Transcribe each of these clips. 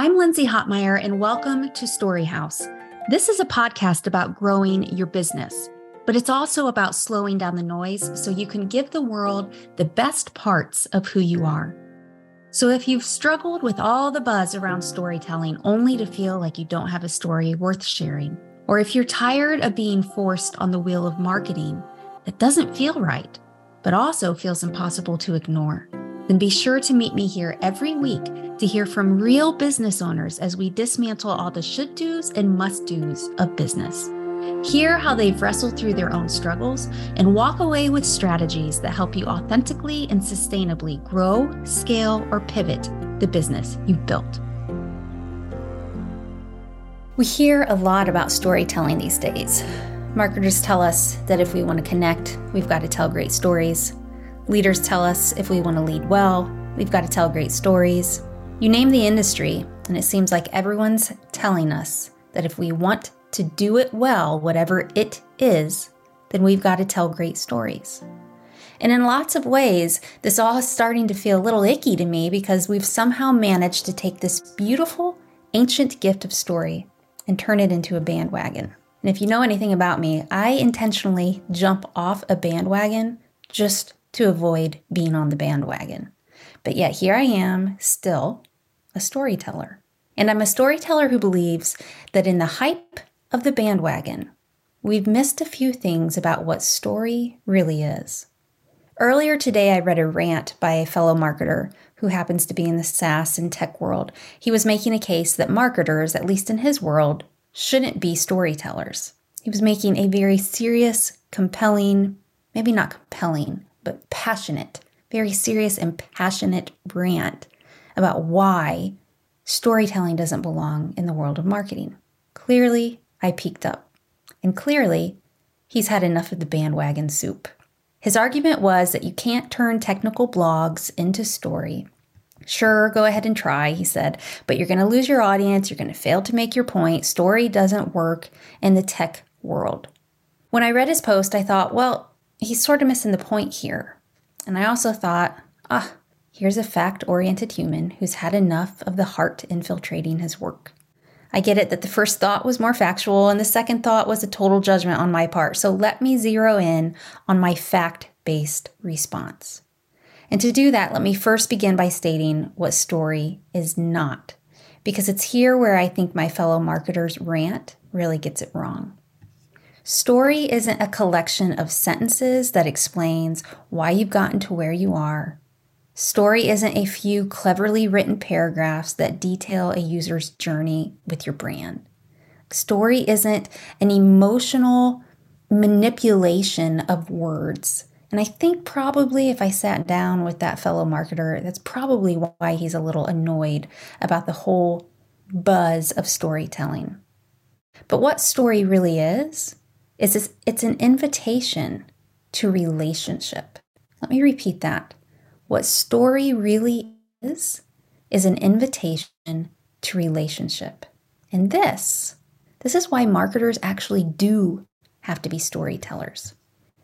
I'm Lindsay Hotmire, and welcome to Storyhouse. This is a podcast about growing your business, but it's also about slowing down the noise so you can give the world the best parts of who you are. So, if you've struggled with all the buzz around storytelling only to feel like you don't have a story worth sharing, or if you're tired of being forced on the wheel of marketing that doesn't feel right, but also feels impossible to ignore, then be sure to meet me here every week to hear from real business owners as we dismantle all the should do's and must do's of business. Hear how they've wrestled through their own struggles and walk away with strategies that help you authentically and sustainably grow, scale, or pivot the business you've built. We hear a lot about storytelling these days. Marketers tell us that if we want to connect, we've got to tell great stories. Leaders tell us if we want to lead well, we've got to tell great stories. You name the industry, and it seems like everyone's telling us that if we want to do it well, whatever it is, then we've got to tell great stories. And in lots of ways, this all is starting to feel a little icky to me because we've somehow managed to take this beautiful, ancient gift of story and turn it into a bandwagon. And if you know anything about me, I intentionally jump off a bandwagon just to avoid being on the bandwagon. But yet here I am, still a storyteller. And I'm a storyteller who believes that in the hype of the bandwagon, we've missed a few things about what story really is. Earlier today, I read a rant by a fellow marketer who happens to be in the SaaS and tech world. He was making a case that marketers, at least in his world, shouldn't be storytellers. He was making a very serious, compelling, maybe not compelling, but passionate, very serious and passionate rant about why storytelling doesn't belong in the world of marketing. Clearly, I peaked up. And clearly, he's had enough of the bandwagon soup. His argument was that you can't turn technical blogs into story. Sure, go ahead and try, he said, but you're going to lose your audience. You're going to fail to make your point. Story doesn't work in the tech world. When I read his post, I thought, well, he's sort of missing the point here. And I also thought, ah, here's a fact oriented human who's had enough of the heart infiltrating his work. I get it that the first thought was more factual and the second thought was a total judgment on my part. So let me zero in on my fact based response. And to do that, let me first begin by stating what story is not, because it's here where I think my fellow marketers rant really gets it wrong. Story isn't a collection of sentences that explains why you've gotten to where you are. Story isn't a few cleverly written paragraphs that detail a user's journey with your brand. Story isn't an emotional manipulation of words. And I think probably if I sat down with that fellow marketer, that's probably why he's a little annoyed about the whole buzz of storytelling. But what story really is, is it's an invitation to relationship. Let me repeat that. What story really is, is an invitation to relationship. And this, this is why marketers actually do have to be storytellers.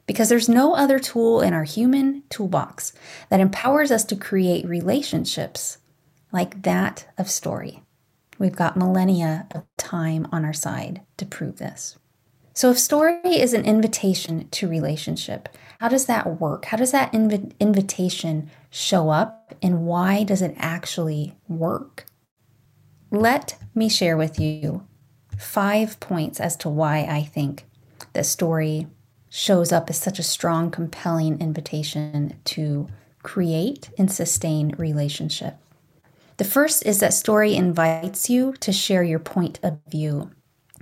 Because there's no other tool in our human toolbox that empowers us to create relationships like that of story. We've got millennia of time on our side to prove this. So, if story is an invitation to relationship, how does that work? How does that inv- invitation show up, and why does it actually work? Let me share with you five points as to why I think that story shows up as such a strong, compelling invitation to create and sustain relationship. The first is that story invites you to share your point of view.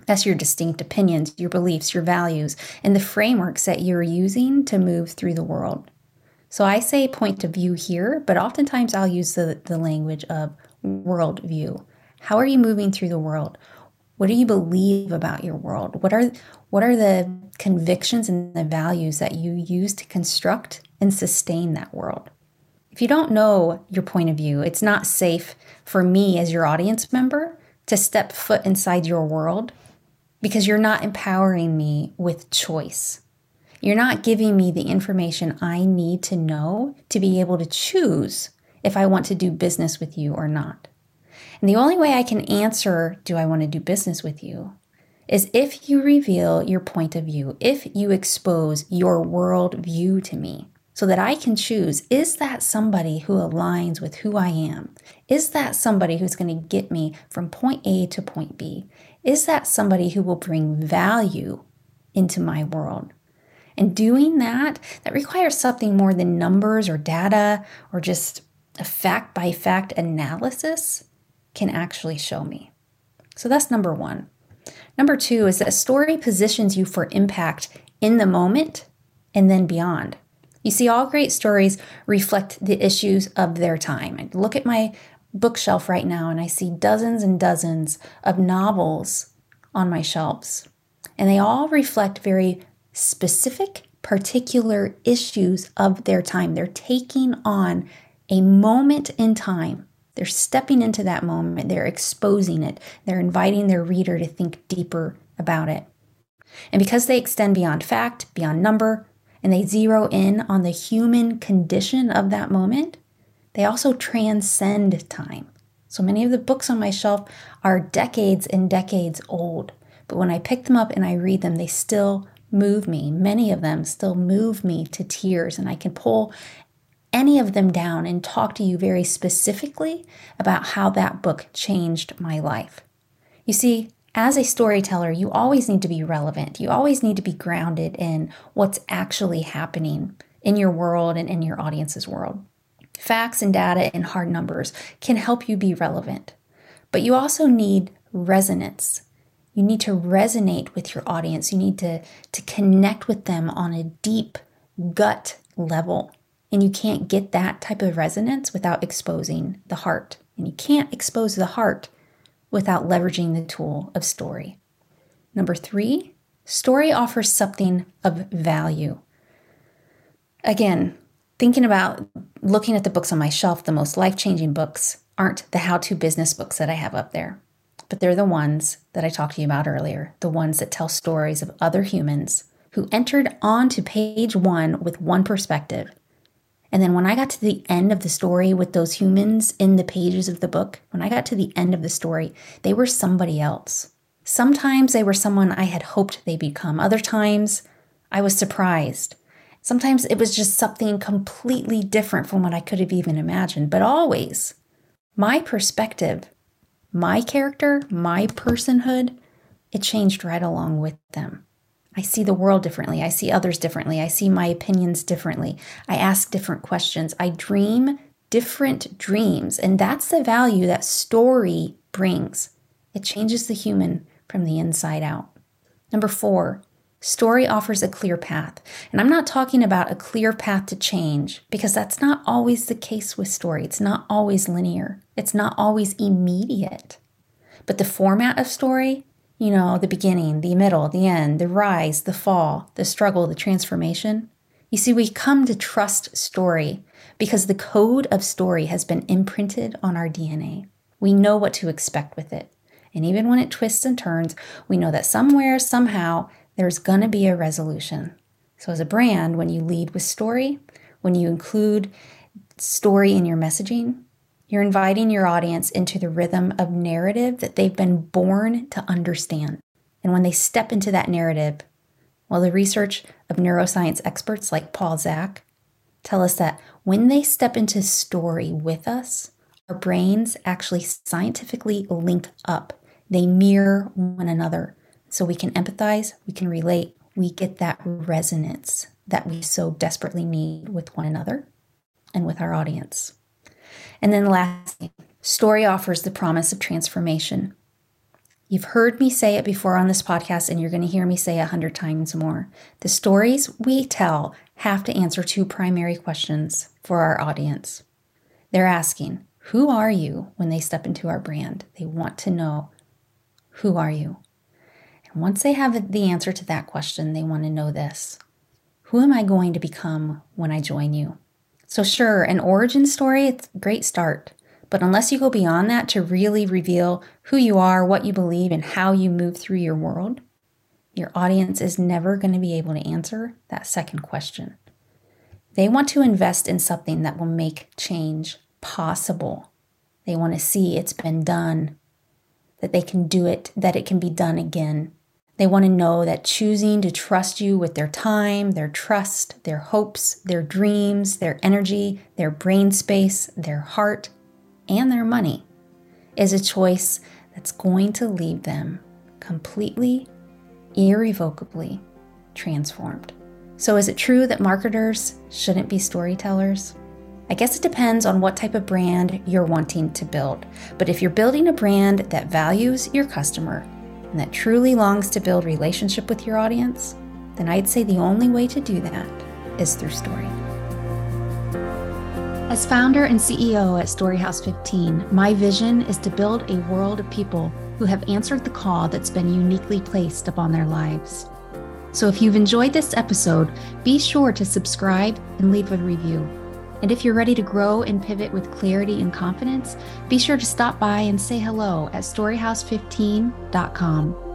That's your distinct opinions, your beliefs, your values, and the frameworks that you're using to move through the world. So I say point of view here, but oftentimes I'll use the, the language of worldview. How are you moving through the world? What do you believe about your world? What are what are the convictions and the values that you use to construct and sustain that world? If you don't know your point of view, it's not safe for me as your audience member to step foot inside your world because you're not empowering me with choice. You're not giving me the information I need to know to be able to choose if I want to do business with you or not. And the only way I can answer, do I want to do business with you, is if you reveal your point of view, if you expose your world view to me, so that I can choose is that somebody who aligns with who I am? Is that somebody who's going to get me from point A to point B? Is that somebody who will bring value into my world? And doing that, that requires something more than numbers or data or just a fact by fact analysis can actually show me. So that's number one. Number two is that a story positions you for impact in the moment and then beyond. You see, all great stories reflect the issues of their time. I look at my bookshelf right now and I see dozens and dozens of novels on my shelves. And they all reflect very specific, particular issues of their time. They're taking on a moment in time. They're stepping into that moment, they're exposing it, they're inviting their reader to think deeper about it. And because they extend beyond fact, beyond number, and they zero in on the human condition of that moment, they also transcend time. So many of the books on my shelf are decades and decades old, but when I pick them up and I read them, they still move me. Many of them still move me to tears, and I can pull any of them down and talk to you very specifically about how that book changed my life. You see, as a storyteller, you always need to be relevant. You always need to be grounded in what's actually happening in your world and in your audience's world. Facts and data and hard numbers can help you be relevant, but you also need resonance. You need to resonate with your audience. You need to, to connect with them on a deep gut level. And you can't get that type of resonance without exposing the heart. And you can't expose the heart without leveraging the tool of story. Number three, story offers something of value. Again, thinking about looking at the books on my shelf, the most life changing books aren't the how to business books that I have up there but they're the ones that I talked to you about earlier, the ones that tell stories of other humans who entered onto page one with one perspective. And then when I got to the end of the story with those humans in the pages of the book, when I got to the end of the story, they were somebody else. Sometimes they were someone I had hoped they become. Other times I was surprised. Sometimes it was just something completely different from what I could have even imagined. But always, my perspective my character, my personhood, it changed right along with them. I see the world differently. I see others differently. I see my opinions differently. I ask different questions. I dream different dreams. And that's the value that story brings. It changes the human from the inside out. Number four, Story offers a clear path. And I'm not talking about a clear path to change because that's not always the case with story. It's not always linear, it's not always immediate. But the format of story, you know, the beginning, the middle, the end, the rise, the fall, the struggle, the transformation. You see, we come to trust story because the code of story has been imprinted on our DNA. We know what to expect with it. And even when it twists and turns, we know that somewhere, somehow, there's going to be a resolution. So, as a brand, when you lead with story, when you include story in your messaging, you're inviting your audience into the rhythm of narrative that they've been born to understand. And when they step into that narrative, well, the research of neuroscience experts like Paul Zak tell us that when they step into story with us, our brains actually scientifically link up. They mirror one another. So we can empathize, we can relate, we get that resonance that we so desperately need with one another and with our audience. And then lastly, story offers the promise of transformation. You've heard me say it before on this podcast, and you're going to hear me say it a hundred times more. The stories we tell have to answer two primary questions for our audience. They're asking, Who are you when they step into our brand? They want to know, Who are you? And once they have the answer to that question, they want to know this Who am I going to become when I join you? So, sure, an origin story, it's a great start. But unless you go beyond that to really reveal who you are, what you believe, and how you move through your world, your audience is never going to be able to answer that second question. They want to invest in something that will make change possible. They want to see it's been done, that they can do it, that it can be done again. They want to know that choosing to trust you with their time, their trust, their hopes, their dreams, their energy, their brain space, their heart, and their money is a choice that's going to leave them completely, irrevocably transformed. So, is it true that marketers shouldn't be storytellers? I guess it depends on what type of brand you're wanting to build. But if you're building a brand that values your customer and that truly longs to build relationship with your audience, then I'd say the only way to do that is through story. As founder and CEO at Storyhouse 15, my vision is to build a world of people who have answered the call that's been uniquely placed upon their lives. So if you've enjoyed this episode, be sure to subscribe and leave a review. And if you're ready to grow and pivot with clarity and confidence, be sure to stop by and say hello at storyhouse15.com.